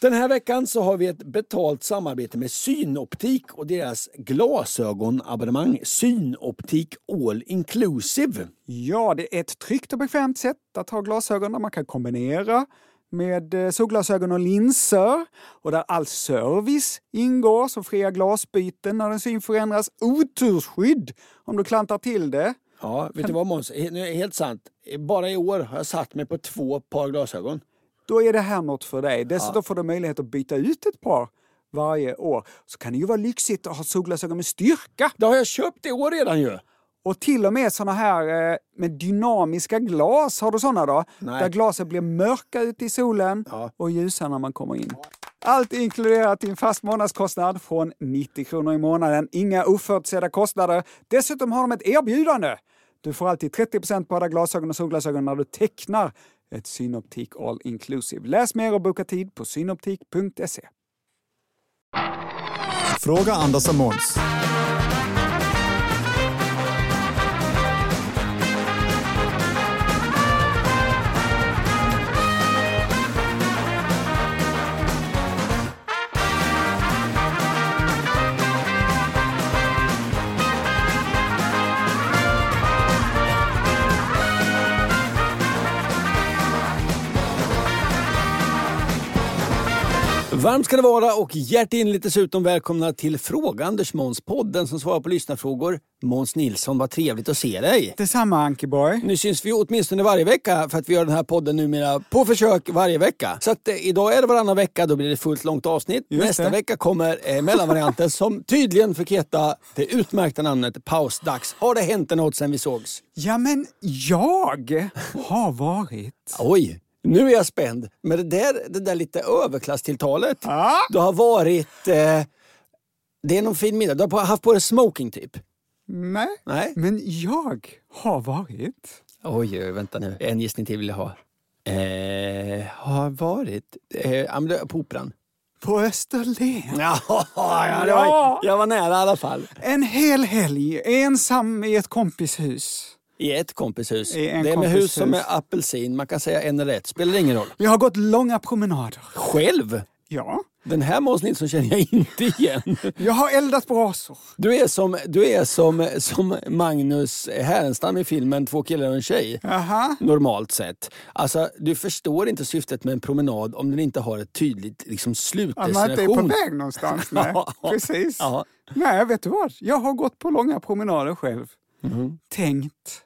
Den här veckan så har vi ett betalt samarbete med Synoptik och deras glasögonabonnemang Synoptik All Inclusive. Ja, det är ett tryggt och bekvämt sätt att ha glasögon där man kan kombinera med eh, solglasögon och linser och där all service ingår som fria glasbyten när din syn förändras, otursskydd om du klantar till det. Ja, vet du vad Måns? Det Helt sant. Bara i år har jag satt mig på två par glasögon. Då är det här något för dig. Dessutom får du möjlighet att byta ut ett par varje år. Så kan det ju vara lyxigt att ha solglasögon med styrka. Det har jag köpt i år redan ju. Och till och med såna här eh, med dynamiska glas, har du såna då? Nej. Där glaset blir mörka ute i solen Ja. och ljusa när man kommer in. Allt inkluderat i en fast månadskostnad från 90 kronor i månaden. Inga oförutsedda kostnader. Dessutom har de ett erbjudande. Du får alltid 30 på alla glasögon och solglasögon när du tecknar ett Synoptik All Inclusive. Läs mer och boka tid på synoptik.se. Fråga Anders och Måns. Varmt ska det vara och hjärtinligt dessutom välkomna till Fråga Anders Måns, podden som svarar på lyssnarfrågor. Måns Nilsson, vad trevligt att se dig. Detsamma Ankeborg. Nu syns vi åtminstone varje vecka för att vi gör den här podden numera på försök varje vecka. Så att, eh, idag är det varannan vecka, då blir det fullt långt avsnitt. Just Nästa det. vecka kommer eh, mellanvarianten som tydligen fick heta det utmärkta namnet Pausdags. Har det hänt något sen vi sågs? Ja, men jag har varit... Oj, nu är jag spänd. Men det där, det där lite överklasstilltalet. Ja. Du har varit... Eh, det är någon fin middag. Du har haft på dig smoking typ. Nej. Nej. Men jag har varit... Oj, oj, vänta nu. En gissning till vill jag ha. Eh, har varit... Eh, ja, på Operan. På Österlen. Ja, ja, var, jag var nära i alla fall. En hel helg, ensam i ett kompishus. I ett kompishus. I det är med hus som är apelsin. Man kan säga en är rätt. Spelar ingen roll. Jag har gått långa promenader. Själv? Ja. Den här Måns Nilsson känner jag inte igen. Jag har eldat brasor. Du är som, du är som, som Magnus Härenstam i filmen Två killar och en tjej. Aha. Normalt sett. Alltså, du förstår inte syftet med en promenad om den inte har ett tydligt liksom, Att man inte är på slutdestination. väg någonstans. Nej, precis. Ja. Nej, vet du vad? Jag har gått på långa promenader själv. Mhm. Tänkt.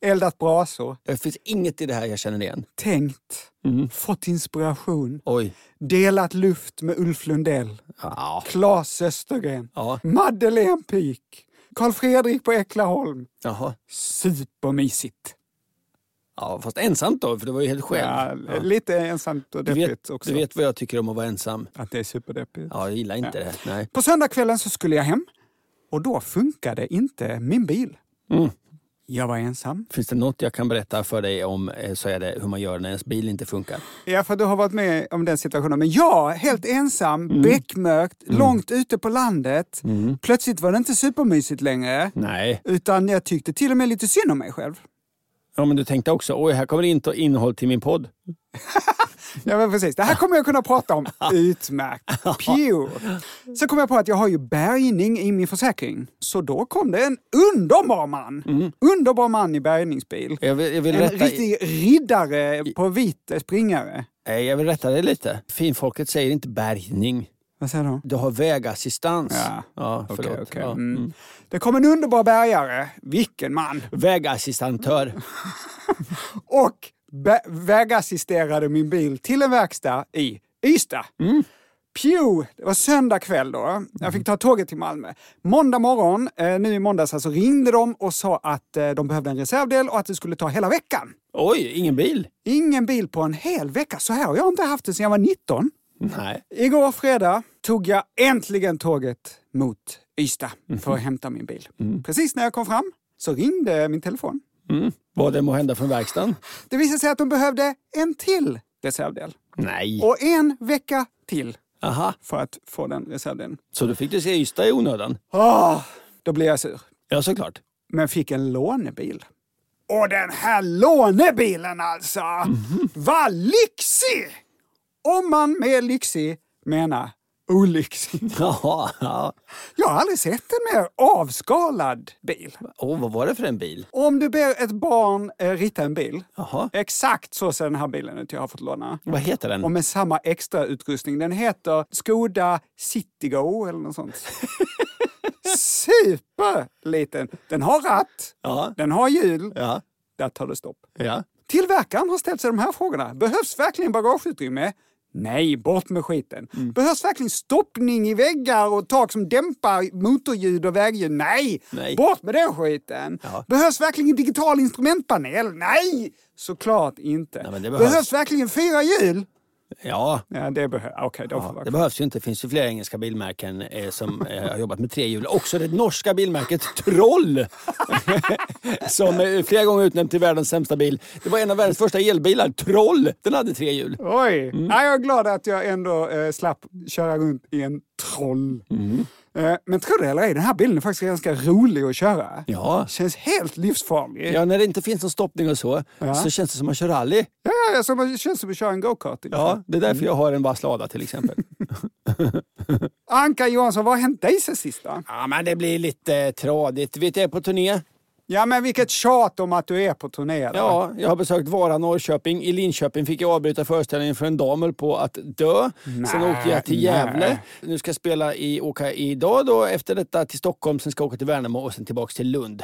Eldat brasor. Det finns inget i det här jag känner igen. Tänkt. Mhm. Fått inspiration. Oj. Delat luft med Ulf Lundell. Ja. Claes Östergren. Ja. Madeleine Pik. Karl Fredrik på Äcklaholm. Jaha. Supermysigt. Ja, fast ensamt då, för det var ju helt själv. Ja, Lite ensamt och Du deppigt vet, också. du vet vad jag tycker om att vara ensam? Att det är superdeppigt. Ja, jag gillar inte det. Nej. På söndagskvällen så skulle jag hem och då funkade inte min bil. Mm. Jag var ensam. Finns det något jag kan berätta för dig om eh, så är det hur man gör när ens bil inte funkar. Ja, för du har varit med om den situationen. Men jag, helt ensam, Mm. beckmörkt, långt ute på landet. Plötsligt var det inte supermysigt längre. Nej. Utan jag tyckte till och med lite synd om mig själv. Ja, men du tänkte också, oj, här kommer det inte innehåll till min podd. Ja, men precis. Det här kommer jag kunna prata om. Utmärkt. Pew. Så kom jag på att jag har ju bärgning i min försäkring. Så då kom det en underbar man. Underbar man i bärgningsbil. Jag vill, jag vill, En rätta, riktig riddare på vit springare. Nej, jag vill rätta dig lite. Finfolket säger inte bärgning. Vad säger du? Du har vägassistans. Ja. ja förlåt. okej. Ja, Mm. mm. Det kom en underbar bärgare. Vilken man! Vägassistantör. Och vägassisterade min bil till en verkstad i Ystad. Pew! Det var söndag kväll då. Jag fick ta tåget till Malmö. Måndag morgon, eh, nu i måndags alltså, ringde de och sa att eh, de behövde en reservdel och att det skulle ta hela veckan. Oj, ingen bil? Ingen bil på en hel vecka. Så här har jag inte haft det sedan jag var 19. Nej. Igår fredag tog jag äntligen tåget mot Ystad för att hämta min bil. Precis när jag kom fram så ringde min telefon. Mm. Vad det må hända från verkstaden? Det visade sig att de behövde en till reservdel. Nej. Och en vecka till Aha, för att få den reservdelen. så då fick du se Ystad i onödan? Oh, då blev jag sur. Ja, såklart. Men fick en lånebil. Och den här lånebilen alltså! Vad lyxig! Om man med lyxig menar olyxig. Jaha, ja. Jag har aldrig sett en mer avskalad bil. Åh, vad var det för en bil? Om du ber ett barn eh, rita en bil, Jaha. exakt så ser den här bilen ut jag har fått låna. Vad heter den? Och med samma extra utrustning. Den heter Skoda Citigo eller något sånt. Superliten. Den har ratt, Ja. den har hjul, Ja. där tar det stopp. Ja. Tillverkaren har ställt sig de här frågorna. Behövs verkligen bagageutrymme? Nej, bort med skiten. Mm. Behövs verkligen stoppning i väggar och tak som dämpar motorljud och vägljud? Nej, Nej. bort med den skiten. Ja. Behövs verkligen digital instrumentpanel? Nej, såklart inte. Nej, behövs. behövs verkligen fyra hjul? Ja. Ja, det då får Ja, det behövs ju inte. Det finns ju flera engelska bilmärken eh, som eh, har jobbat med tre hjul. Också det norska bilmärket Troll som eh, flera gånger utnämnt till världens sämsta bil. Det var en av världens första elbilar. Troll, den hade tre hjul. Oj! Mm. Ja, jag är glad att jag ändå eh, slapp köra runt i en troll. Mm. Eh, men tror du eller ej, den här bilen är faktiskt ganska rolig att köra. Ja. Känns helt livsfarlig. Ja, när det inte finns någon stoppning och så, Ja. så känns det som att man kör rally. Ja, ja, som, det känns som att köra en go-kart. Ja, det är därför jag har en vass lada till exempel. Anka Johansson, vad har hänt dig sen sist då? Ja, men det blir lite tradigt. Vet jag är på turné. Ja, men vilket tjat om att du är på turné. då. Ja, jag har besökt Vara, Norrköping. I Linköping fick jag avbryta föreställningen för en dam höll på att dö. Sen Nej, åkte jag till Gävle. nej. Nu ska jag spela i, åka idag då, efter detta till Stockholm, sen ska jag åka till Värnamo och sen tillbaka till Lund.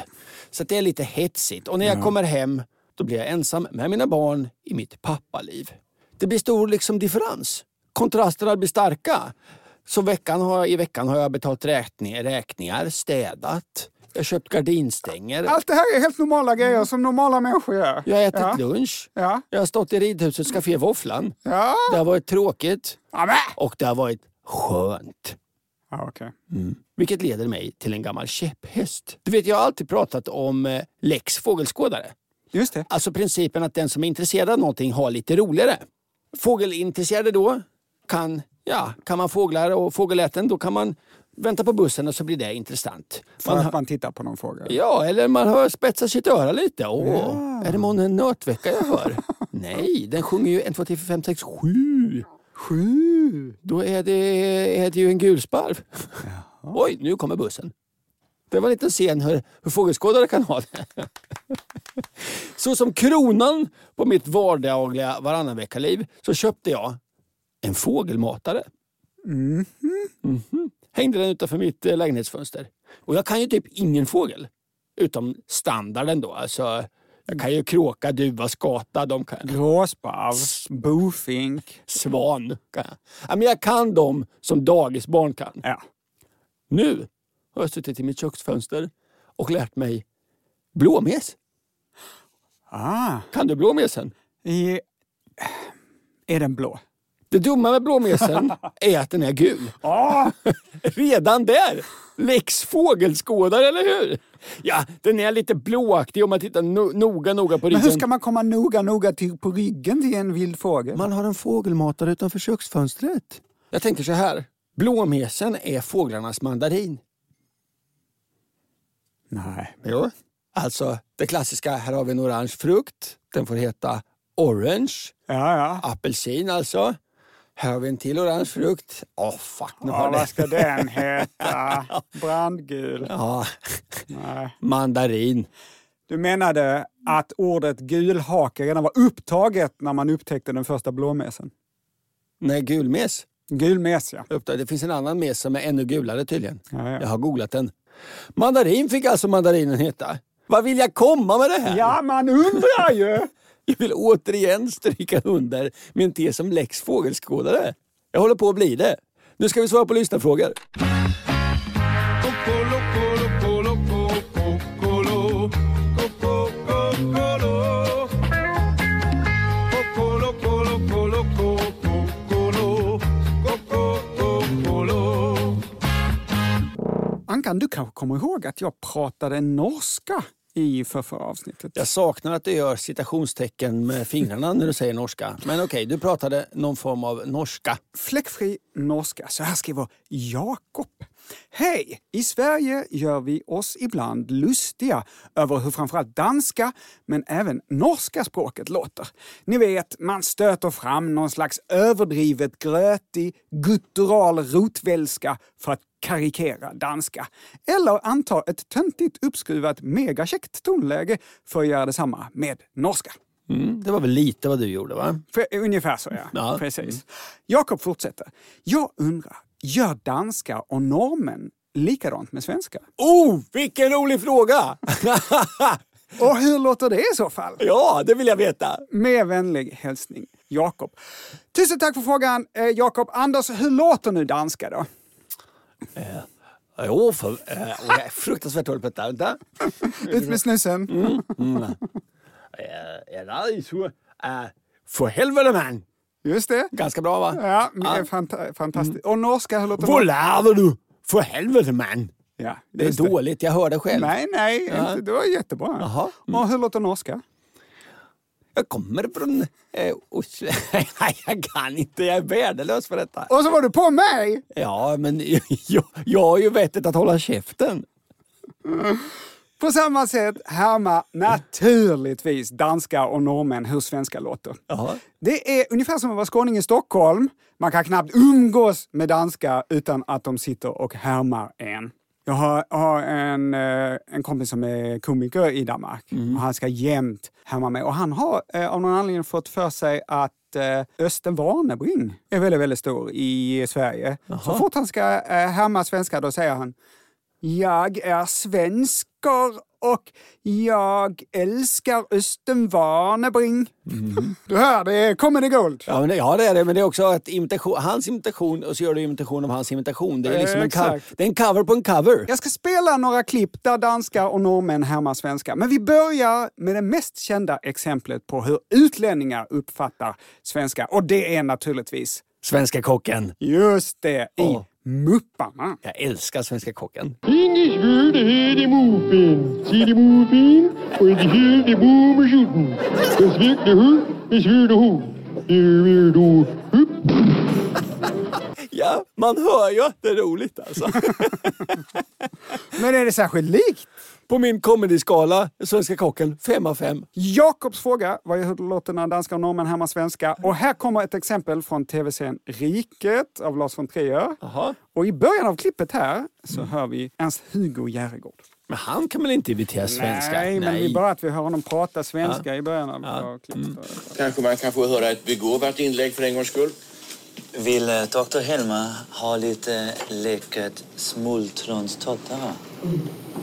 Så det är lite hetsigt. Och när jag kommer hem, då blir jag ensam med mina barn i mitt pappaliv. Det blir stor liksom differens. Kontrasterna blir starka. Så veckan har, i veckan har jag betalt räkningar, räkningar städat, jag har köpt gardinstänger. Allt det här är helt normala grejer som normala människor gör. Jag har ätit ja. lunch. Ja. Jag har stått i ridhusets café Våfflan. Ja. Det har varit tråkigt ja men. och det har varit skönt. Ja, okej. Vilket leder mig till en gammal käpphäst. Du vet, jag har alltid pratat om eh, lex fågelskådare. Just det. Alltså principen att den som är intresserad av någonting har lite roligare. Fågelintresserade då kan, ja, kan man fåglar och fågelläten, då kan man vänta på bussen och så blir det intressant. För Man att man tittar på någon fråga. Ja, eller man hör spetsa sitt öra lite. Åh, är det månne en nötvecka jag hör? Nej, den sjunger ju 1, 2, 3, 4, 5, 6, 7. Sju. Då är det, är det ju en gulsparv. Oj, nu kommer bussen. Det var en liten scen hur, hur fågelskådare kan ha det. Så som kronan på mitt vardagliga varannan vecka-liv så köpte jag en fågelmatare. Mhm. Hängde den utanför mitt eh, lägenhetsfönster. Och jag kan ju typ ingen fågel. Utom standarden då. Alltså, jag kan ju kråka, duva, skata. De kan. Gråsparv. Bofink. Svan. Kan jag. Ja, men jag kan dem som dagisbarn kan. Ja. Nu har jag suttit i mitt köksfönster och lärt mig blåmes. Ah. Kan du blåmesen? I... Är den blå? Det dumma med blåmesen är att den är gul. Ah. Redan där! Lex fågelskådare, eller hur? Ja, den är lite blåaktig om man tittar no noga, noga på Men ryggen. hur ska man komma noga, noga till, på ryggen till en vild fågel? Man har en fågelmatare utanför köksfönstret. Jag tänker så här. Blåmesen är fåglarnas mandarin. Nej. Jo. Alltså, det klassiska, här har vi en orange frukt. Den får heta orange. Ja, ja. Apelsin alltså. Här har vi en till orange frukt. Åh, fuck. Nu ja vad ska den heta? Brandgul? Ja, Nej. mandarin. Du menade att ordet gulhake redan var upptaget när man upptäckte den första blåmesen? Nej, gulmes. Gulmes, ja. Upptaget. Det finns en annan mes som är ännu gulare tydligen. Ja, ja. Jag har googlat den. Mandarin fick alltså mandarinen heta. Vad vill jag komma med det här? Ja, man undrar ju! Jag vill återigen stryka under min tes om Lex fågelskådare. Jag håller på att bli det. Nu ska vi svara på lyssnarfrågor. Ankan, du kanske kommer ihåg att jag pratade norska i förra avsnittet? Jag saknar att du gör citationstecken med fingrarna när du säger norska. Men okej, okay, du pratade någon form av norska. Fläckfri norska. Så här skriver Jakob. Hej! I Sverige gör vi oss ibland lustiga över hur framförallt danska, men även norska språket låter. Ni vet, man stöter fram någon slags överdrivet grötig, guttural rotvälska för att karikera danska. Eller anta ett töntigt uppskruvat megakäckt tonläge för att göra detsamma med norska. Mm, det var väl lite vad du gjorde va? För, ungefär så ja. ja. Precis. Jakob fortsätter. Jag undrar, Gör danska och normen likadant med svenska? Oh, vilken rolig fråga! och hur låter det i så fall? Ja, det vill jag veta. Med vänlig hälsning, Jakob. Tusen tack för frågan, eh, Jakob. Anders, hur låter nu danska då? Eh, jo, för, eh, jag är fruktansvärt dålig på detta. Vänta. Ut med snusen. Mm, mm. Eh, eh, för helvete man! Just det. Ganska bra va? Ja, ja. Fanta fantastiskt. Mm. Och norska, låter? Vad lärde du? För helvete man! Ja, det är det. dåligt, jag hör det själv. Nej, nej, ja. det var jättebra. Jaha. Mm. Och hur låter norska? Jag kommer från eh, Oslo. Jag kan inte. Jag är värdelös för detta. Och så var du på mig! Ja, men jag, jag har ju vettet att hålla käften. Mm. På samma sätt härmar naturligtvis danska och norrmän hur svenska låter. Aha. Det är ungefär som att vara skåning i Stockholm. Man kan knappt umgås med danska utan att de sitter och härmar en. Jag har, har en, eh, en kompis som är komiker i Danmark mm. och han ska jämt härma mig. Och han har eh, av någon anledning fått för sig att eh, Östen Warnerbring är väldigt, väldigt stor i Sverige. Aha. Så fort han ska härma svenska då säger han jag är svensker och jag älskar Östen Warnerbring. Mm. Du hör, det är comedy gold. Ja, men det, ja, det är det. Men det är också att imitation, hans imitation och så gör du imitation av hans imitation. Det är, liksom en, det är en cover på en cover. Jag ska spela några klipp där danska och norrmän härmar svenska. Men vi börjar med det mest kända exemplet på hur utlänningar uppfattar svenska. Och det är naturligtvis Svenska kocken. Just det, i oh. Mupparna. Jag älskar Svenska kocken. Ja, man hör ju att det är roligt alltså. Men är det särskilt likt? På min comedyskala, Svenska kocken, 5 av 5. Jakobs fråga var hur låter när danska och norrmän härmar svenska. Och här kommer ett exempel från tv-serien Riket av Lars von Trier. Aha. Och i början av klippet här så mm. hör vi Ernst-Hugo Järegård. Men han kan väl inte imitera svenska? Nej, men det är bara att vi hör honom prata svenska ja. i början av ja. klippet. Mm. Kanske man kan få höra ett begåvat inlägg för en gångs skull. Vill eh, doktor Helma ha lite läckert smultronstårta?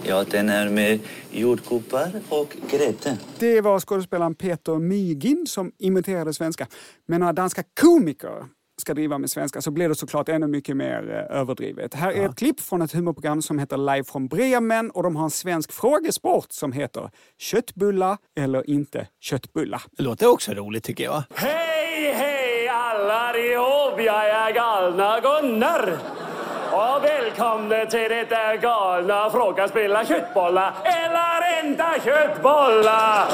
Ja, den är med jordgubbar och grädde. Det var skådespelaren Peter Mygin som imiterade svenska. Men några danska komiker ska driva med svenska så blir det såklart ännu mycket mer eh, överdrivet. Här är ja. ett klipp från ett humorprogram som heter Live från Bremen och de har en svensk frågesport som heter Köttbulla eller inte köttbulla. Det låter också roligt tycker jag. Hej, hej alla ihop! Jag är galna Gunnar! Och välkomna till detta galna Fråga spela köttbollar eller inte köttbollar!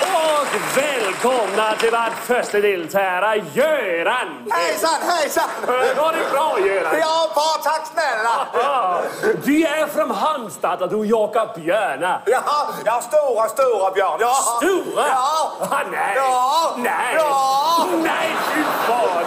Och välkomna till vårt första deltagare, Göran! Hejsan, hejsan! Går det bra, Göran? Ja, bra, tack snälla! Du är från Halmstad och du jagar björnar. Ja, ja, stora, stora björnar. Ja. Stora? Ja. Ah, nej. Ja. Nej. Ja. Nej, fy fan!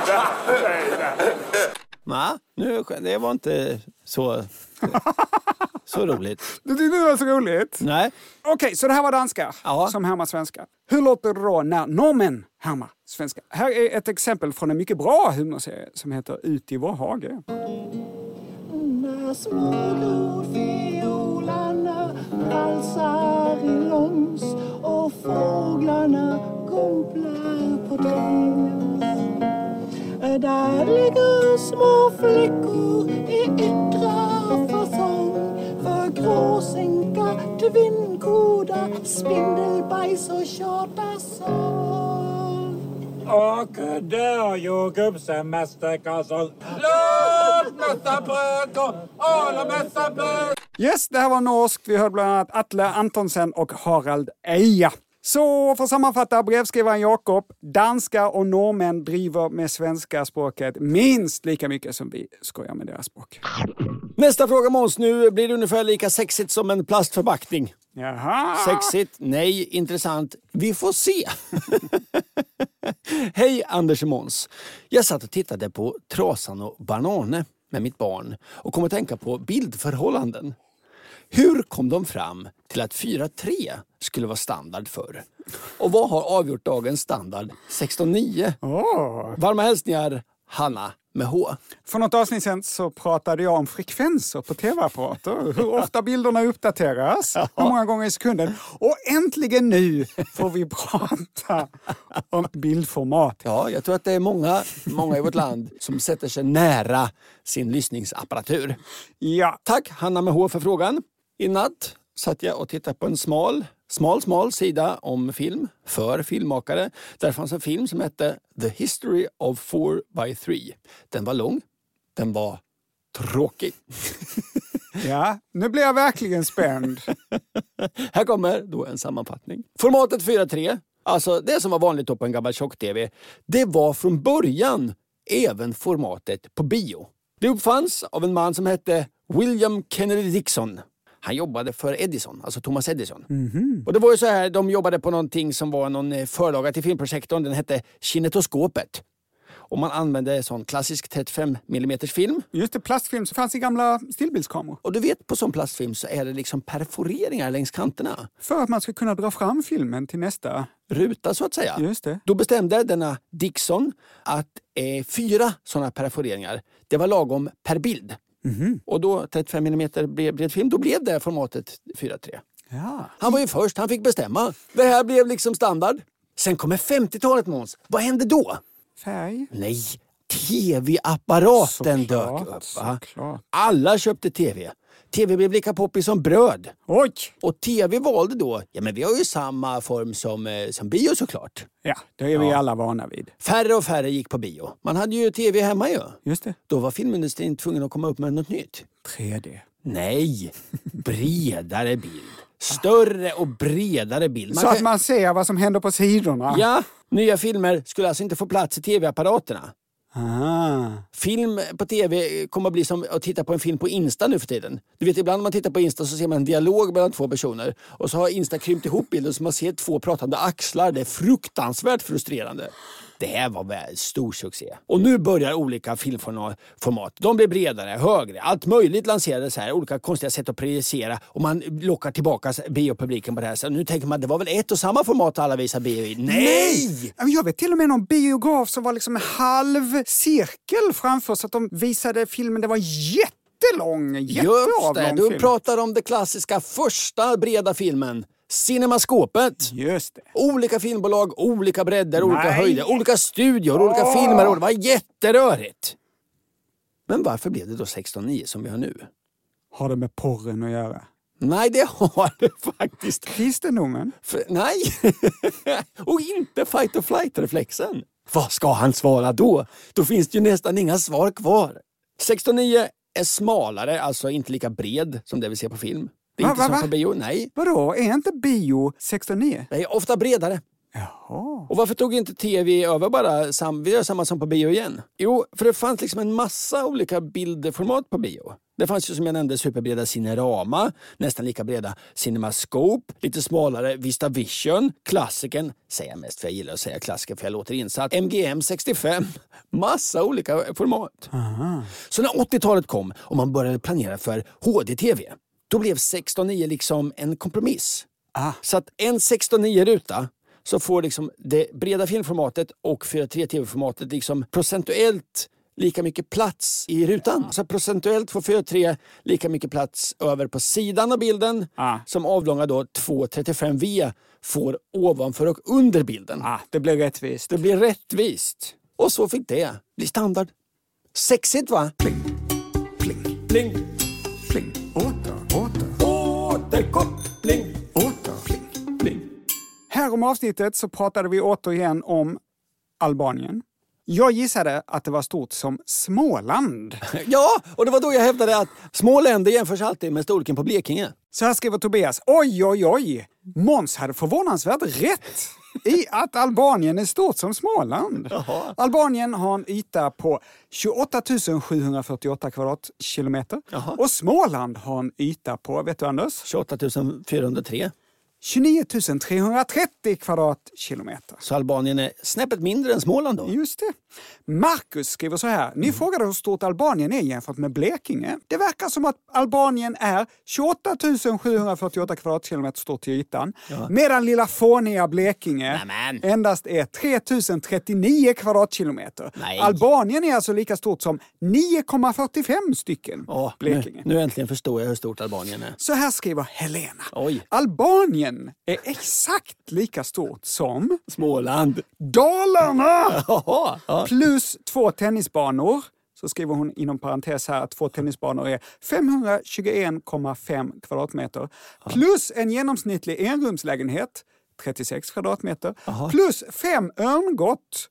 Nej, nu, det var inte så, så roligt. Du tyckte det var så roligt? Nej. Okej, okay, så det här var danska ja. som härmar svenska. Hur låter det då när normen härmar svenska? Här är ett exempel från en mycket bra humorserie som heter Ut i vår hage. När små grodfiolarna valsar i långs och fåglarna gumplar på träd där ligger små flickor i för gråsänka, tvinnkoda, spindelbajs och tjatasång. Och där jordgubbsemester Karlsson. Låt mässa bröd och Arla-mässa bröd. Yes, det här var norskt. Vi hörde bland annat Atle Antonsen och Harald Eja. Så för att sammanfatta, brevskrivaren Jakob, danska och norrmän driver med svenska språket minst lika mycket som vi skojar med deras språk. Nästa fråga Måns, nu blir det ungefär lika sexigt som en plastförpackning. Jaha! Sexigt? Nej. Intressant? Vi får se. Hej Anders och Måns. Jag satt och tittade på Trasan och Banane med mitt barn och kom att tänka på bildförhållanden. Hur kom de fram till att 4.3 skulle vara standard förr? Och vad har avgjort dagens standard 16.9? Åh. Varma hälsningar Hanna med H. För något avsnitt sen så pratade jag om frekvenser på tv-apparater. Hur ofta bilderna uppdateras, hur många gånger i sekunden. Och äntligen nu får vi prata om bildformat. Ja, jag tror att det är många, många i vårt land som sätter sig nära sin lyssningsapparatur. Ja, Tack Hanna med H för frågan. I natt satt jag och tittade på en smal, smal, smal sida om film för filmmakare. Där fanns en film som hette The History of 4 by 3 Den var lång, den var tråkig. ja, nu blir jag verkligen spänd. Här kommer då en sammanfattning. Formatet 4.3, alltså det som var vanligt då på en gammal tjock-tv, det var från början även formatet på bio. Det uppfanns av en man som hette William Kennedy Dixon. Han jobbade för Edison, alltså Thomas Edison. Och det var ju så här, de jobbade på någonting som var någon eh, förlaga till filmprojektorn. Den hette Kinetoskopet. Och man använde sån klassisk 35 mm film. Just det, plastfilm som fanns i gamla stillbildskameror. Och du vet på sån plastfilm så är det liksom perforeringar längs kanterna. För att man ska kunna dra fram filmen till nästa. Ruta så att säga. Just det. Då bestämde denna Dixon att eh, fyra sådana perforeringar, det var lagom per bild. Och då 35 mm bred, bred film, då blev det formatet 4.3. Ja. Han var ju först, han fick bestämma. Det här blev liksom standard. Sen kommer 50-talet Måns. Vad hände då? Färg. Nej, tv-apparaten dök upp. Såklart. Alla köpte tv. Tv blev lika poppis som bröd. Oj! Och tv valde då, ja men vi har ju samma form som, eh, som bio såklart. Ja, det är vi alla vana vid. Färre och färre gick på bio. Man hade ju tv hemma ju. Just det. Då var filmindustrin tvungen att komma upp med något nytt. 3D. Nej, bredare bild. Större och bredare bild. Så kan- att man ser vad som händer på sidorna. Ja, nya filmer skulle alltså inte få plats i tv-apparaterna. Aha. Film på tv kommer att bli som att titta på en film på Insta nu för tiden. Du vet ibland när man tittar på Insta så ser man en dialog mellan två personer och så har Insta krympt ihop bilden så man ser två pratande axlar. Det är fruktansvärt frustrerande. Det här var väl stor succé. Och nu börjar olika filmformat. De blir bredare, högre. Allt möjligt lanserades här. Olika konstiga sätt att projicera och man lockar tillbaka biopubliken på det här sättet. Nu tänker man det var väl ett och samma format alla visar bio i. Nej! Men Jag vet till och med någon biograf som var liksom en halv cirkel framför så att de visade filmen. Det var jättelång, Just jätteavlång det, du film. pratar om det klassiska första breda filmen. Cinemaskopet. Just det. Olika filmbolag, olika bredder, olika Nej. höjder, olika studior, olika Åh. filmer. Det var jätterörigt. Men varför blev det då 16.9 som vi har nu? Har det med porren att göra? Nej, det har det faktiskt. Kristendomen? För, nej, och inte fight or flight-reflexen. Vad ska han svara då? Då finns det ju nästan inga svar kvar. 16.9 är smalare, alltså inte lika bred som det vi ser på film. Det är Va, inte va, som va? på bio, nej. Vadå, är inte bio 16.9? Det är ofta bredare. Jaha. Och varför tog inte tv över bara? Sam, vi gör samma som på bio igen. Jo, för det fanns liksom en massa olika bildformat på bio. Det fanns ju som jag nämnde superbreda Cinerama, nästan lika breda Cinemascope, lite smalare Vistavision, klassikern, säger jag mest för jag gillar att säga klassiker för jag låter insatt, MGM 65, massa olika format. Så när 80-talet kom och man började planera för HD-TV, då blev 16.9 liksom en kompromiss. Ah. Så att en 16.9-ruta så får liksom det breda filmformatet och 4.3 TV-formatet liksom procentuellt lika mycket plats i rutan. Så procentuellt får 4.3 lika mycket plats över på sidan av bilden Ah. som avlånga då 2.35V får ovanför och under bilden. Ah, det blir rättvist. Det blir rättvist. Och så fick det bli standard. Sexigt va? Pling, Pling. pling. Åter, åter, Återkoppling. åter. Pling. Pling. Här om avsnittet så pratade vi återigen om Albanien. Jag gissade att det var stort som Småland. Ja, och det var då jag hävdade att små länder jämförs alltid med storleken på Blekinge. Så här skriver Tobias. Oj, oj, oj! Måns hade förvånansvärt rätt i att Albanien är stort som Småland. Albanien har en yta på 28 748 kvadratkilometer och Småland har en yta på, vet du Anders? 28 403. 29 330 kvadratkilometer. Så Albanien är snäppet mindre än Småland då? Just det. Marcus skriver så här. Ni frågade hur stort Albanien är jämfört med Blekinge. Det verkar som att Albanien är 28 748 kvadratkilometer stort till ytan. Medan lilla fåniga Blekinge Nämen. endast är 3 039 kvadratkilometer. Nej. Albanien är alltså lika stort som 9,45 stycken Åh, Blekinge. nu, nu äntligen förstår jag hur stort Albanien är. Så här skriver Helena. Oj. Albanien är exakt lika stort som Småland. Dalarna! Jaha. Ja. Plus två tennisbanor. Så skriver hon inom parentes här att två tennisbanor är 521,5 kvadratmeter. Plus en genomsnittlig enrumslägenhet, 36 kvadratmeter. Plus fem örngott,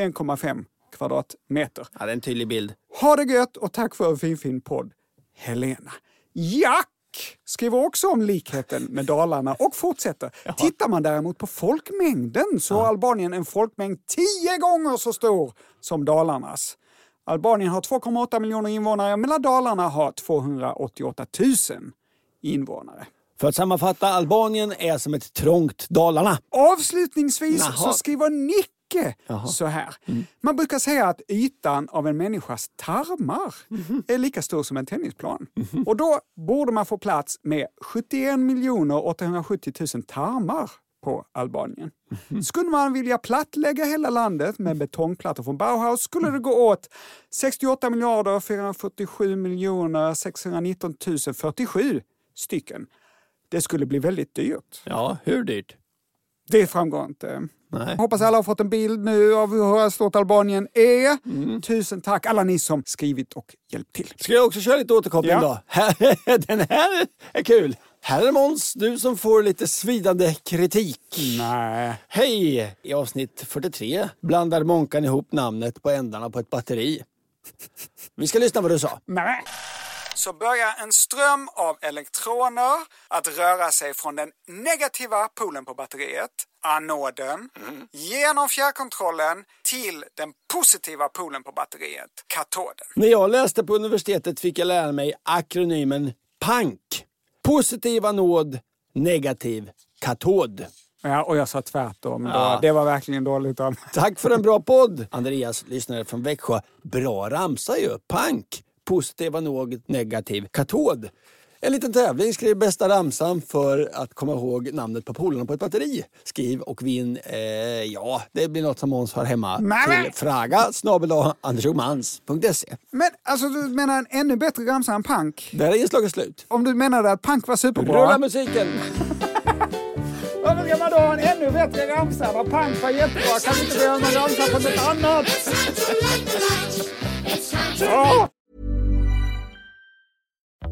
1,5 kvadratmeter. ja, det är en tydlig bild. Ha det gött och tack för en fin, fin podd. Helena. Jack skriver också om likheten med Dalarna och fortsätter. Tittar man däremot på folkmängden så har Albanien en folkmängd tio gånger så stor som Dalarnas. Albanien har 2,8 miljoner invånare medan Dalarna har 288 000 invånare. För att sammanfatta, Albanien är som ett trångt Dalarna. Avslutningsvis Jaha. så skriver Nicke så här. Man brukar säga att ytan av en människas tarmar är lika stor som en tennisplan. Och då borde man få plats med 71 870 000 tarmar på Albanien. Skulle man vilja plattlägga hela landet med betongplattor från Bauhaus skulle det gå åt 68 miljarder 447 miljoner 619 047 stycken. Det skulle bli väldigt dyrt. Ja, hur dyrt? Det framgår inte. Nej. Hoppas alla har fått en bild nu av hur stort Albanien är. Tusen tack alla ni som skrivit och hjälpt till. Ska jag också köra lite återkoppling Ja. då? Den här är kul. Här är Måns, du som får lite svidande kritik. Nej. Hej! I avsnitt 43 blandar Månkan ihop namnet på ändarna på ett batteri. Vi ska lyssna vad du sa. Nej. Så börjar en ström av elektroner att röra sig från den negativa polen på batteriet, anoden, genom fjärrkontrollen till den positiva polen på batteriet, katoden. När jag läste på universitetet fick jag lära mig akronymen PANK. Positiv anod, negativ katod. Ja, och jag sa tvärtom. Ja. Det var verkligen dåligt av mig. Tack för en bra podd! Andreas, lyssnare från Växjö. Bra ramsa ju. PANK. Positiv anod, negativ katod. En liten tävling. Skriv bästa ramsan för att komma ihåg namnet på polarna på ett batteri. Skriv och vinn. Eh, ja, det blir något som Måns har hemma Nej. till fraga snabel andersjomans.se. Men alltså, du menar en ännu bättre ramsa än punk? Där är inslaget slut. Om du menade att punk var superbra? Rulla musiken! Varför ska man då ha en ännu bättre ramsa? Vad punk var jättebra. Kan vi inte göra någon ramsa på något annat? Åh!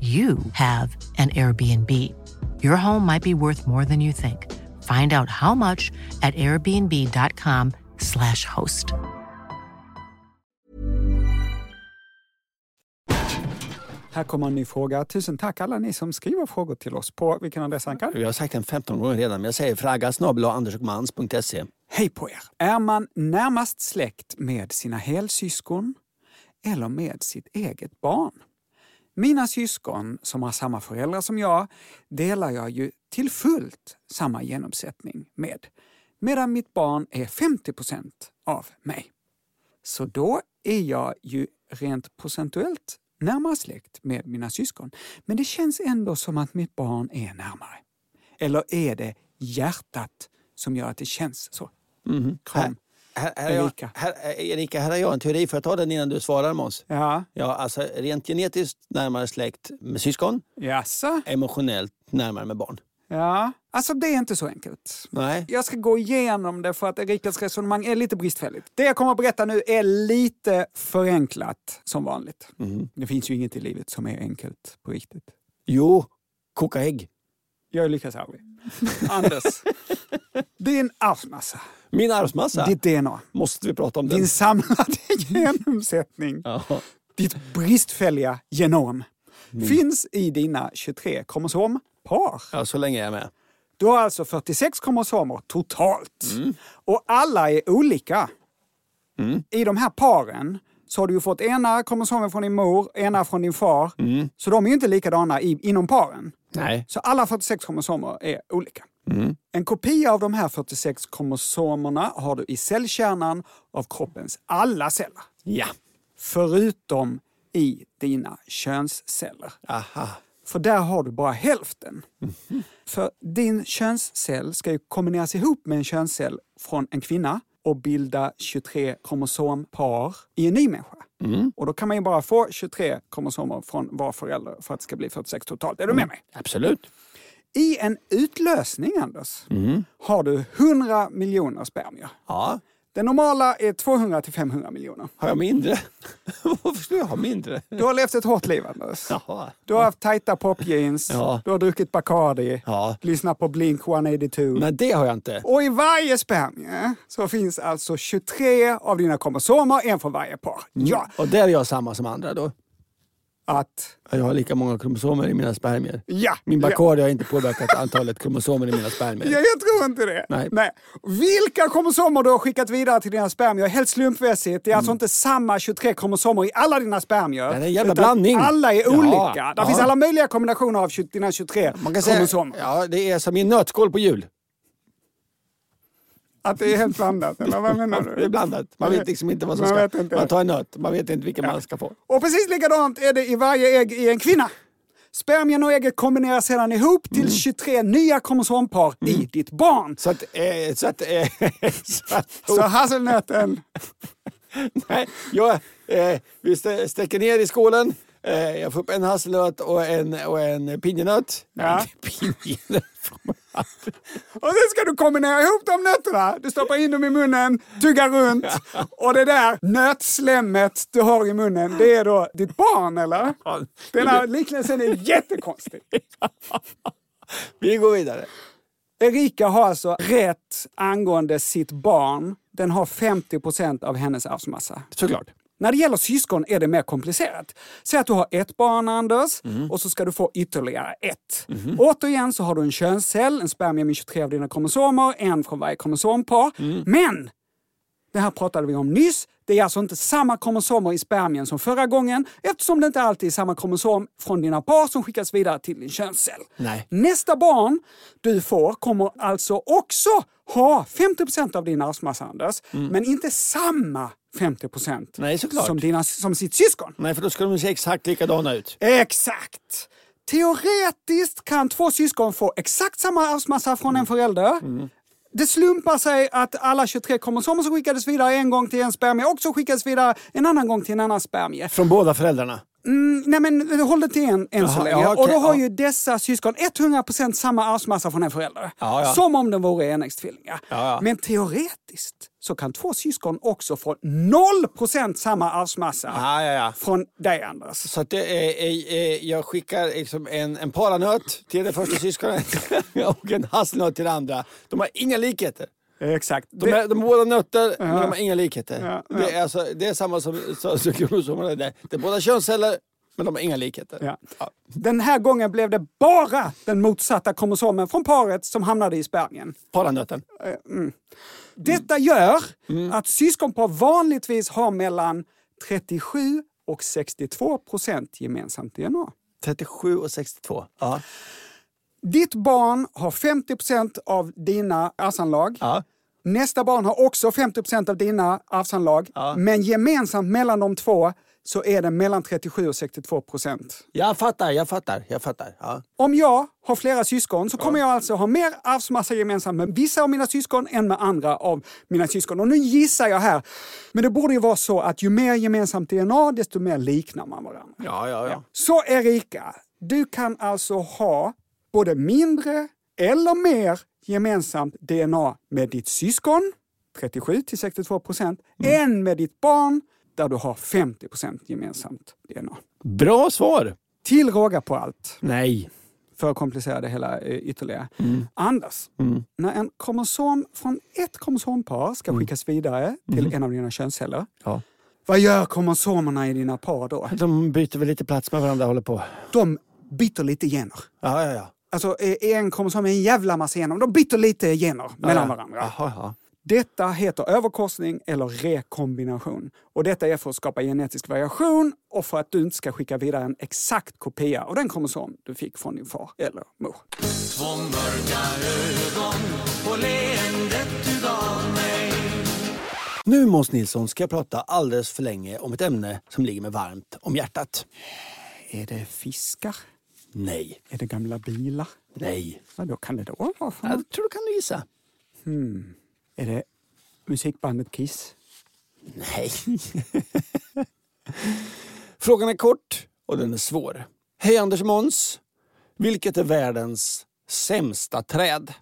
you have an Airbnb. Your home might be worth more than you think. Find out how much at airbnb.com/slash host. Här kommer en ny fråga. Tusen tack alla ni som skriver frågor till oss. På vilken adress Ankan? Jag har sagt den 15 gånger redan, men jag säger fragga.andersochmans.se. Hej på er! Är man närmast släkt med sina helsyskon eller med sitt eget barn? Mina syskon som har samma föräldrar som jag delar jag ju till fullt samma genomsättning med. Medan mitt barn är 50 procent av mig. Så då är jag ju rent procentuellt närmare släkt med mina syskon. Men det känns ändå som att mitt barn är närmare. Eller är det hjärtat som gör att det känns så? Mhm. Kram. Här, här, är jag, Erika. här, Erika, här har jag en teori. Får jag ta den innan du svarar Måns? Ja. Ja, alltså rent genetiskt närmare släkt med syskon. Jaså? Emotionellt närmare med barn. Ja, alltså det är inte så enkelt. Nej. Jag ska gå igenom det för att Erikas resonemang är lite bristfälligt. Det jag kommer att berätta nu är lite förenklat som vanligt. Det finns ju inget i livet som är enkelt på riktigt. Jo, koka ägg. Jag lyckas aldrig. Anders, din arvsmassa, Min arvsmassa. ditt DNA, Måste vi prata om den? din samlade genomsättning, Ja. ditt bristfälliga genom finns i dina 23 kromosompar. ja, så länge jag är med. Du har alltså 46 kromosomer totalt. Mm. Och alla är olika. I de här paren så har du ju fått ena kromosomen från din mor, ena från din far. Så de är ju inte likadana i, inom paren. Mm. Nej. Så alla 46 kromosomer är olika. En kopia av de här 46 kromosomerna har du i cellkärnan av kroppens alla celler. Ja. Förutom i dina könsceller. Aha. För där har du bara hälften. För din könscell ska ju kombineras ihop med en könscell från en kvinna och bilda 23 kromosompar i en ny människa. Och då kan man ju bara få 23 kromosomer från var förälder för att det ska bli 46 totalt. Är du med mig? Absolut. I en utlösning, Anders, har du 100 miljoner spermier. Ja. Det normala är 200 till 500 miljoner. Har jag mindre? Varför skulle jag ha mindre? Du har levt ett hårt liv, Anders. Jaha. Du har haft tajta popjeans, Ja. du har druckit Bacardi, Ja. lyssnat på Blink 182. Nej, det har jag inte. Och i varje spermie så finns alltså 23 av dina kromosomer, en från varje par. Ja, Och där är jag samma som andra då. Att... Jag har lika många kromosomer i mina spermier. Ja, Min ja. Bacardi har inte påverkat antalet kromosomer i mina spermier. Ja, jag tror inte det. Nej. Vilka kromosomer du har skickat vidare till dina spermier är helt slumpmässigt. Det är Mm. alltså inte samma 23 kromosomer i alla dina spermier. det är en jävla blandning. Alla är Ja, olika. Det ja. finns alla möjliga kombinationer av 20 dina 23 Man kan säga, kromosomer. ja, det är som i en nötskål på jul. Att det är helt blandat, eller vad menar Det är du? blandat. Man vet liksom inte vad som Man ska... Man tar en nöt, man vet inte vilken man ska få. Och precis likadant är det i varje ägg i en kvinna. Spermien och ägget kombineras sedan ihop till 23 nya kromosompar i ditt barn. Så att... Eh, så att, eh, så att Så hasselnöten, nej, jag, eh, vi stä- sträcker ner i skålen. Eh, jag får upp en hasselnöt och en, och en pinjenöt. Ja. Pinjenöt. och sen ska du kombinera ihop de nötterna. Du stoppar in dem i munnen, tuggar runt och det där nötslemmet du har i munnen, det är då ditt barn eller? Den här liknelsen är jättekonstig. Vi går vidare. Erika har alltså rätt angående sitt barn. Den har 50 procent av hennes arvsmassa. Såklart. När det gäller syskon är det mer komplicerat. Säg att du har ett barn, Anders, och så ska du få ytterligare ett. Återigen så har du en könscell, en spermie med 23 av dina kromosomer, en från varje kromosompar. Men, det här pratade vi om nyss, det är alltså inte samma kromosomer i spermien som förra gången eftersom det inte alltid är samma kromosom från dina par som skickas vidare till din könscell. Nej. Nästa barn du får kommer alltså också ha 50% av din arvsmassa, Anders, men inte samma 50 Nej, såklart. som, dina, som sitt syskon. Nej, för då ska de se exakt likadana ut. Exakt! Teoretiskt kan två syskon få exakt samma arvsmassa från en förälder. Det slumpar sig att alla 23 kromosomer som skickades vidare en gång till en spermie också skickades vidare en annan gång till en annan spermie. Från båda föräldrarna? Mm, nej men håll det till en än så länge. ja, okej, och då har ja. ju dessa syskon 100% samma arvsmassa från en förälder. Ja. Som om de vore enäggstvillingar. Men teoretiskt så kan två syskon också få 0% samma arvsmassa från dig Anders. Så det är, är, är, jag skickar liksom en, en paranöt till det första syskonet och en hasselnöt till det andra. De har inga likheter. Exakt. De är, de båda nötter, men Ja. de har inga likheter. Ja, ja. Det, är alltså, det är samma som, som, som kromosomerna. Det, är båda könsceller, men de har inga likheter. Ja. Den här gången blev det bara den motsatta kromosomen från paret som hamnade i spermien. Paranöten. Mm. Detta gör Mm. att syskonpar vanligtvis har mellan 37 och 62 procent gemensamt DNA. 37 och 62. Ja. Ditt barn har 50 procent av dina arvsanlag. Ja. Nästa barn har också 50 procent av dina arvsanlag. Men gemensamt mellan de två så är det mellan 37 och 62 procent. Jag fattar, jag fattar, jag fattar. Ja. Om jag har flera syskon så kommer jag alltså ha mer arvsmassa gemensamt med vissa av mina syskon än med andra av mina syskon. Och nu gissar jag här, men det borde ju vara så att ju mer gemensamt DNA desto mer liknar man varandra. Ja, ja, ja. Så Erika, du kan alltså ha både mindre eller mer gemensamt DNA med ditt syskon, 37 till 62 procent, än med ditt barn där du har 50 procent gemensamt DNA. Bra svar! Till råga på allt, Nej. för att komplicera det hela eh, ytterligare. Mm. Anders, Mm. när en kromosom från ett kromosompar ska skickas vidare till en av dina könsceller, Ja. vad gör kromosomerna i dina par då? De byter väl lite plats med varandra håller på. De byter lite gener. Ja, ja, ja. Alltså är en kromosom är en jävla massa gener. De byter lite gener mellan ja. varandra. Jaha, ja. Detta heter överkorsning eller rekombination. Och detta är för att skapa genetisk variation och för att du inte ska skicka vidare en exakt kopia av den kromosom du fick från din far eller mor. Två mörka ögon och leendet du gav mig Nu Måns Nilsson ska jag prata alldeles för länge om ett ämne som ligger mig varmt om hjärtat. Är det fiskar? Nej. Är det gamla bilar? Nej. Vad då kan det då vara? Jag tror du kan gissa. Hmm. Är det musikbandet Kiss? Nej. Frågan är kort och den är svår. Hej Anders Måns. Vilket är världens sämsta träd?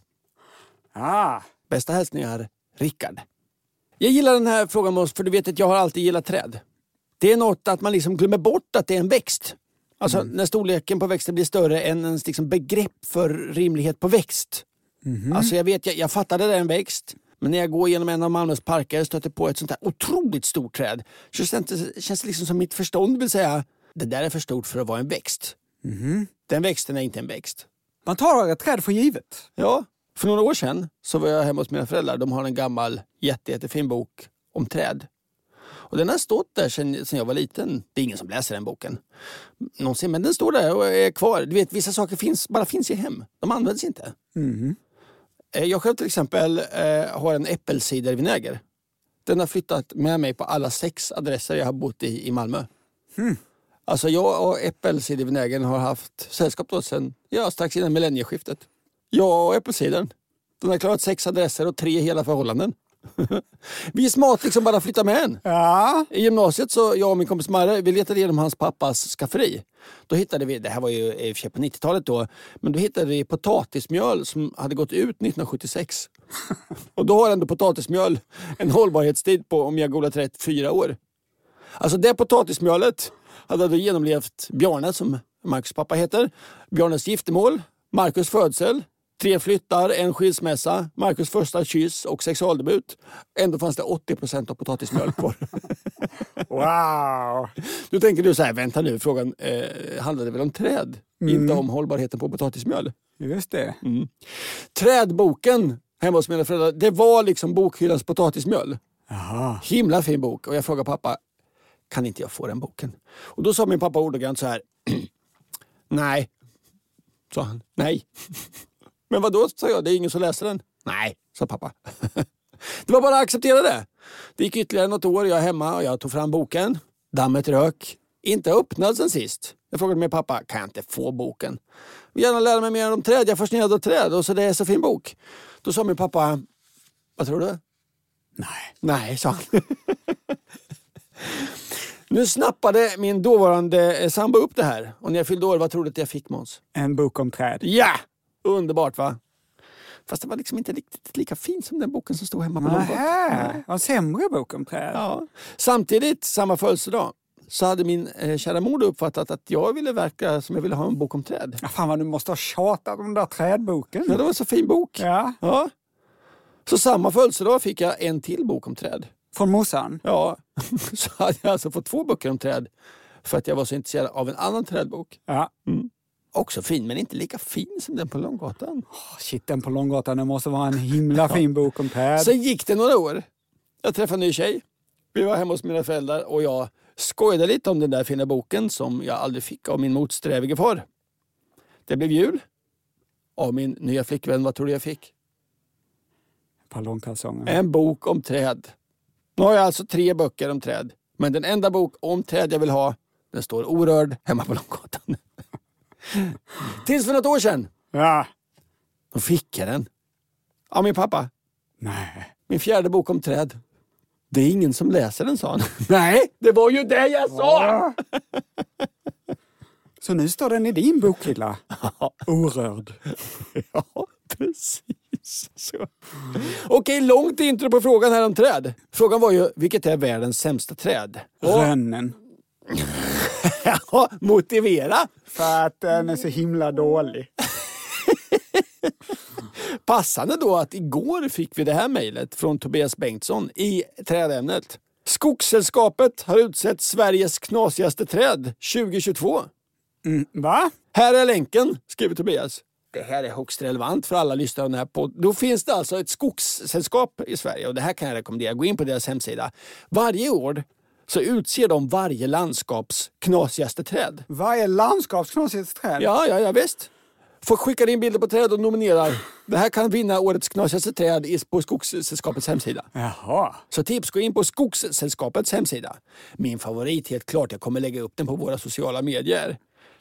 Ah. Bästa hälsningar, Rickard. Jag gillar den här frågan Måns, för du vet att jag har alltid gillat träd. Det är något att man liksom glömmer bort att det är en växt. Alltså när storleken på växten blir större än ens liksom begrepp för rimlighet på växt. Alltså jag vet, jag, jag fattar det är en växt. Men när jag går genom en av Malmös parker och stöter på ett sånt här otroligt stort träd så känns det, känns det liksom som mitt förstånd vill säga det där är för stort för att vara en växt. Den växten är inte en växt. Man tar ett träd för givet. Ja, för några år sedan så var jag hemma hos mina föräldrar. De har en gammal jätte, jättefin bok om träd. Och den har stått där sedan, sedan jag var liten. Det är ingen som läser den boken. Någonsin, men den står där och är kvar. Du vet, vissa saker finns, bara finns i hem. De används inte. Eh, Jag själv till exempel eh, har en äppelcidervinäger. Den har flyttat med mig på alla sex adresser jag har bott i i Malmö. Alltså jag och äppelcidervinägern har haft sällskap då sen ja, strax innan millennieskiftet. Jag och äppelcidern. Den har klarat sex adresser och tre hela förhållanden. Vi är smart liksom bara flytta med en. Ja. I gymnasiet så jag och min kompis Marre, vi letade igenom hans pappas skafferi. Då hittade vi, det här var ju i och för sig på 90-talet då, men då hittade vi potatismjöl som hade gått ut 1976. och då har ändå potatismjöl en hållbarhetstid på, om jag googlat rätt, fyra år. Alltså det potatismjölet hade då genomlevt Bjarne, som Marcus pappa heter, Bjarnes giftermål, Marcus födsel, tre flyttar, en skilsmässa, Marcus första kyss och sexualdebut. Ändå fanns det 80 procent av potatismjöl kvar. Wow! Då tänker du så här, vänta nu, frågan eh, handlade väl om träd? Inte om hållbarheten på potatismjöl. Just det. Mm. Trädboken hemma hos mina föräldrar, det var liksom bokhyllans potatismjöl. Aha. Himla fin bok. Och jag frågade pappa, kan inte jag få den boken? Och då sa min pappa ordagrant så här, nej. Sa han, nej. Men vad då sa jag, det är ingen som läser den. Nej, sa pappa. Det var bara att acceptera det. Det gick ytterligare något år, jag är hemma och jag tog fram boken. Dammet rök. Inte öppnad sen sist. Jag frågade min pappa, kan jag inte få boken? Vill gärna lära mig mer om träd. Jag är fascinerad av träd och så det är så fin bok. Då sa min pappa, vad tror du? Nej. Nej, sa han. nu snappade min dåvarande sambo upp det här. Och när jag fyllde år, vad tror du att jag fick Måns? En bok om träd. Ja! Underbart va? Fast det var liksom inte riktigt lika fin som den boken som stod hemma på. Nähä, en sämre bok om träd. Ja. Samtidigt, samma födelsedag, så hade min eh, kära mor uppfattat att jag ville verka som jag ville ha en bok om träd. Ja, fan vad du måste ha tjatat om den där trädboken. Ja, det var en så fin bok. Ja. Ja. Så samma födelsedag fick jag en till bok om träd. Från morsan? Ja, så hade jag alltså fått två böcker om träd för att jag var så intresserad av en annan trädbok. Ja. Mm. Också fin, men inte lika fin som den på Långgatan. Oh, shit, den på Långgatan, det måste vara en himla fin bok om träd. Sen gick det några år. Jag träffade en ny tjej. Vi var hemma hos mina föräldrar och jag skojade lite om den där fina boken som jag aldrig fick av min motsträvige far. Det blev jul. Av min nya flickvän, vad tror du jag fick? Långkalsonger. En bok om träd. Nu har jag alltså tre böcker om träd. Men den enda bok om träd jag vill ha, den står orörd hemma på Långgatan. Tills för något år sedan. Ja. Då fick jag den. Av min pappa. Nej. Min fjärde bok om träd. Det är ingen som läser den, sa han. Nej, det var ju det jag sa! Så nu står den i din bokhylla? Orörd. Ja, precis. Så. Okej, långt intro på frågan här om träd. Frågan var ju, vilket är världens sämsta träd? Och, Rönnen. ja, motivera. För att den är så himla dålig. Passande då att igår fick vi det här mejlet från Tobias Bengtsson i trädämnet. Skogssällskapet har utsett Sveriges knasigaste träd 2022. Mm, va? Här är länken, skriver Tobias. Det här är högst relevant för alla lyssnare av den här podden. Då finns det alltså ett skogssällskap i Sverige och det här kan jag rekommendera. Gå in på deras hemsida. Varje år så utser de varje landskaps knasigaste träd. Varje landskaps knasigaste träd? Ja, ja, ja visst. Får skicka in bilder på träd och nominerar. Det här kan vinna årets knasigaste träd på Skogssällskapets hemsida. Jaha. Så tips, gå in på Skogssällskapets hemsida. Min favorit, helt klart, jag kommer lägga upp den på våra sociala medier.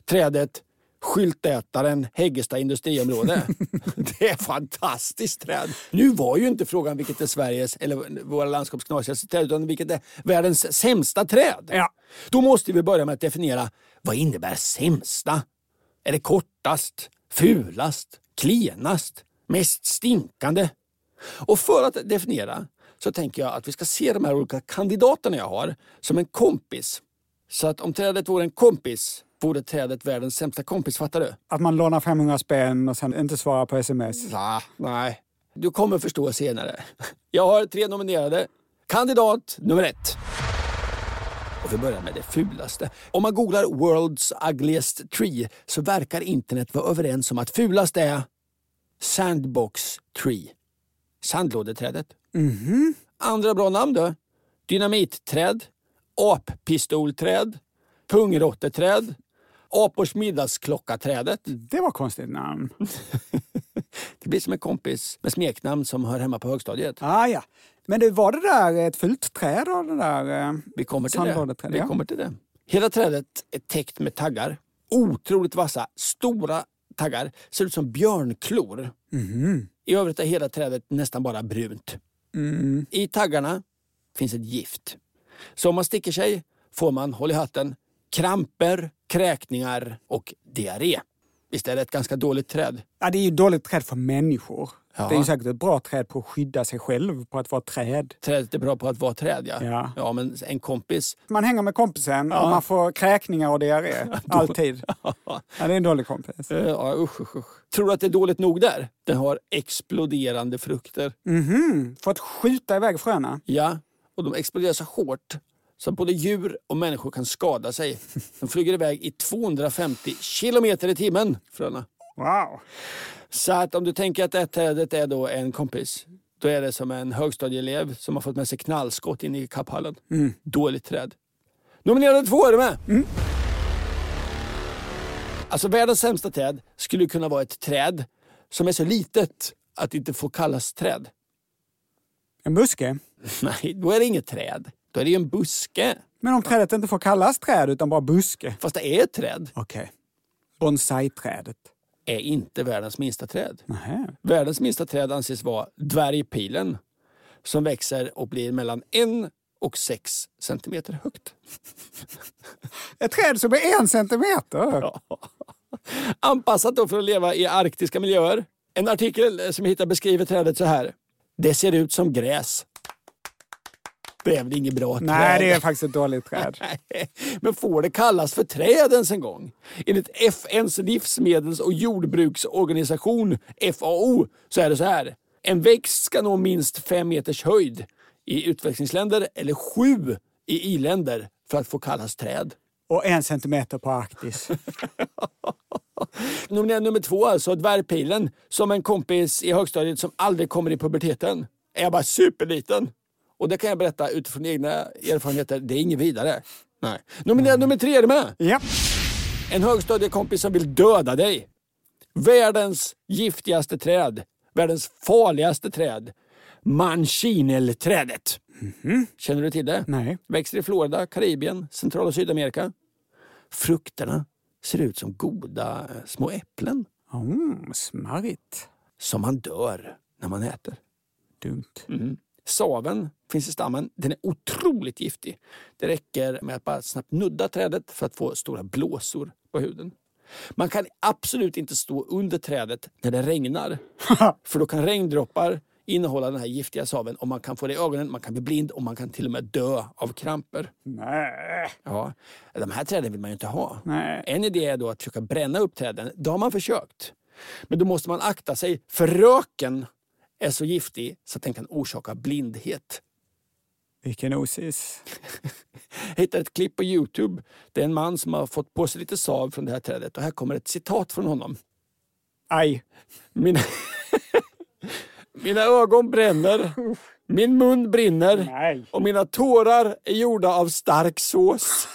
Trädet Skyltätaren Häggesta industriområde. det är fantastiskt träd. Nu var ju inte frågan vilket är Sveriges eller våra landskaps knasigaste träd utan vilket är världens sämsta träd. Ja. Då måste vi börja med att definiera vad innebär sämsta? Är det kortast, fulast, klenast, mest stinkande? Och för att definiera så tänker jag att vi ska se de här olika kandidaterna jag har som en kompis. Så att om trädet vore en kompis vore trädet världens sämsta kompis, fattar du? Att man lånar 500 spänn och sen inte svarar på sms? Va? Nej. Du kommer förstå senare. Jag har tre nominerade. Kandidat nummer ett. Och vi börjar med det fulaste. Om man googlar “World's ugliest tree” så verkar internet vara överens om att fulast är Sandbox tree. Sandlådeträdet. Andra bra namn då? Dynamitträd, appistolträd, pungrotteträd, apors middagsklockaträdet. Det var konstigt namn. Det blir som en kompis med smeknamn som hör hemma på högstadiet. Ah, ja. Men det var det där ett fult träd då? Det där, eh, Vi kommer till det. Vi Ja. kommer till det. Hela trädet är täckt med taggar. Otroligt vassa, stora taggar. Ser ut som björnklor. Mhm. I övrigt är hela trädet nästan bara brunt. Mm. I taggarna finns ett gift. Så om man sticker sig får man, håll i hatten, kramper, kräkningar och diarré. Visst är det ett ganska dåligt träd? Ja, det är ju dåligt träd för människor. Ja. Det är ju säkert ett bra träd på att skydda sig själv, på att vara träd. Trädet är bra på att vara träd, ja. Ja. ja men en kompis Man hänger med kompisen Ja. och man får kräkningar och diarré. Alltid. Ja, det är en dålig kompis. Eh, Ja, usch, usch, usch. Tror du att det är dåligt nog där? Den har exploderande frukter. Mhm, för att skjuta iväg fröna. Ja, och de exploderar så hårt så att både djur och människor kan skada sig. De flyger iväg i 250 kilometer i timmen, fröna. Wow. Så att om du tänker att det trädet är då en kompis, då är det som en högstadieelev som har fått med sig knallskott in i kapphallen. Mm. Dåligt träd. Nominerade två är du med? Alltså världens sämsta träd skulle kunna vara ett träd som är så litet att det inte får kallas träd. En buske? Nej, då är det inget träd. Då är det ju en buske. Men om trädet inte får kallas träd utan bara buske? Fast det är ett träd. Okej. Bonsai-trädet. Är inte världens minsta träd. Nähä. Världens minsta träd anses vara dvärgpilen som växer och blir mellan en och sex centimeter högt. Ett träd som är en centimeter? Anpassat då för att leva i arktiska miljöer. En artikel som jag hittade beskriver trädet så här. Det ser ut som gräs. Det är väl inget bra träd? Nej, det är faktiskt ett dåligt träd. Men får det kallas för träd ens en gång? Enligt FNs livsmedels och jordbruksorganisation FAO så är det så här. En växt ska nå minst fem meters höjd i utvecklingsländer eller sju i i-länder för att få kallas träd. Och en centimeter på Arktis. Nummer, nummer två alltså, dvärgpilen. Som en kompis i högstadiet som aldrig kommer i puberteten. Är bara superliten. Och det kan jag berätta utifrån egna erfarenheter. Det är inget vidare. Nej. Nummer, nummer tre, är du med? Ja. En högstadiekompis som vill döda dig. Världens giftigaste träd. Världens farligaste träd. Manchinelträdet. Känner du till det? Nej. Växer i Florida, Karibien, Central och Sydamerika. Frukterna ser ut som goda eh, små äpplen. Mm, smarrigt. Som man dör när man äter. Dumt. Mm. Saven finns i stammen. Den är otroligt giftig. Det räcker med att bara snabbt nudda trädet för att få stora blåsor på huden. Man kan absolut inte stå under trädet när det regnar. för då kan regndroppar innehålla den här giftiga saven och man kan få det i ögonen, man kan bli blind och man kan till och med dö av kramper. Nej. Ja, de här träden vill man ju inte ha. Nej. En idé är då att försöka bränna upp träden. Det har man försökt. Men då måste man akta sig för röken är så giftig så att den kan orsaka blindhet. Vilken osis. Jag hittade ett klipp på Youtube. Det är en man som har fått på sig lite sav från det här trädet och här kommer ett citat från honom. Aj. Mina, mina ögon bränner, min mun brinner Nej. och mina tårar är gjorda av stark sås.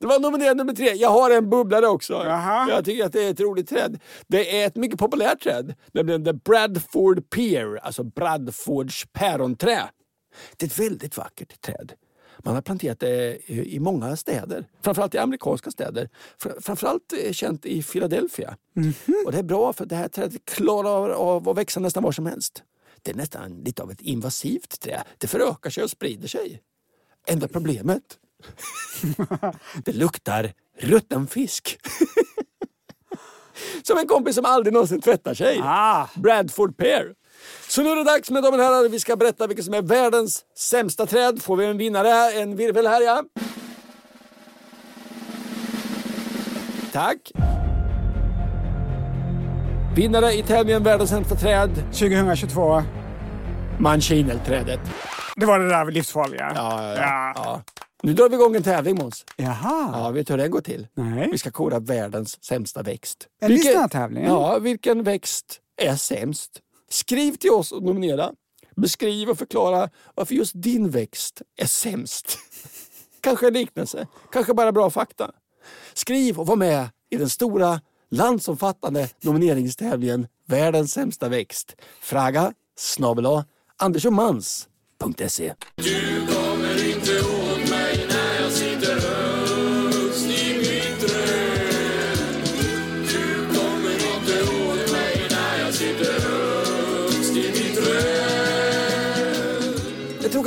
Det var nominerad nummer tre. Jag har en bubblare också. Jaha. Jag tycker att det är ett roligt träd. Det är ett mycket populärt träd. Nämligen The Bradford Pear, alltså Bradfords päronträ. Det är ett väldigt vackert träd. Man har planterat det i många städer, framförallt i amerikanska städer. Fr- Framförallt eh, känt i Philadelphia. Och det är bra för det här trädet klarar av att växa nästan var som helst. Det är nästan lite av ett invasivt trä. Det förökar sig och sprider sig. Enda problemet, det luktar rutten fisk. som en kompis som aldrig någonsin tvättar sig. Ah. Bradford Pear. Så nu är det dags med damer och herrar. Vi ska berätta vilket som är världens sämsta träd. Får vi en vinnare? En virvel här ja. Tack. Vinnare i tävlingen Världens sämsta träd. 2022. Manchinelträdet. Det var det där livsfarliga. Ja, ja, ja. Ja. Nu drar vi igång en tävling Måns. Jaha. Ja, vet du hur den går till? Nej. Vi ska kora världens sämsta växt. En lyssnartävling? Ja, vilken växt är sämst? Skriv till oss och nominera. Beskriv och förklara varför just din växt är sämst. Kanske en liknelse, kanske bara bra fakta. Skriv och var med i den stora landsomfattande nomineringstävlingen Världens sämsta växt. Fraga snabel A andersomans.se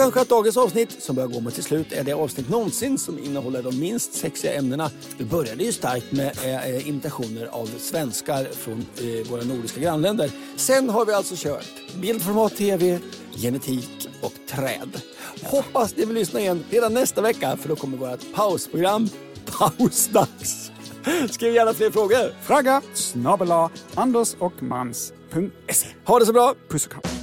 kanske att dagens avsnitt, som börjar gå mot sitt slut, är det avsnitt någonsin som innehåller de minst sexiga ämnena. Vi började ju starkt med eh, imitationer av svenskar från eh, våra nordiska grannländer. Sen har vi alltså kört bildformat tv, genetik och träd. Hoppas ni vill lyssna igen redan nästa vecka för då kommer vårt pausprogram Pausdags. Skriv gärna fler frågor. Fragga snabel A andersochmans.se. Ha det så bra! Puss och kram.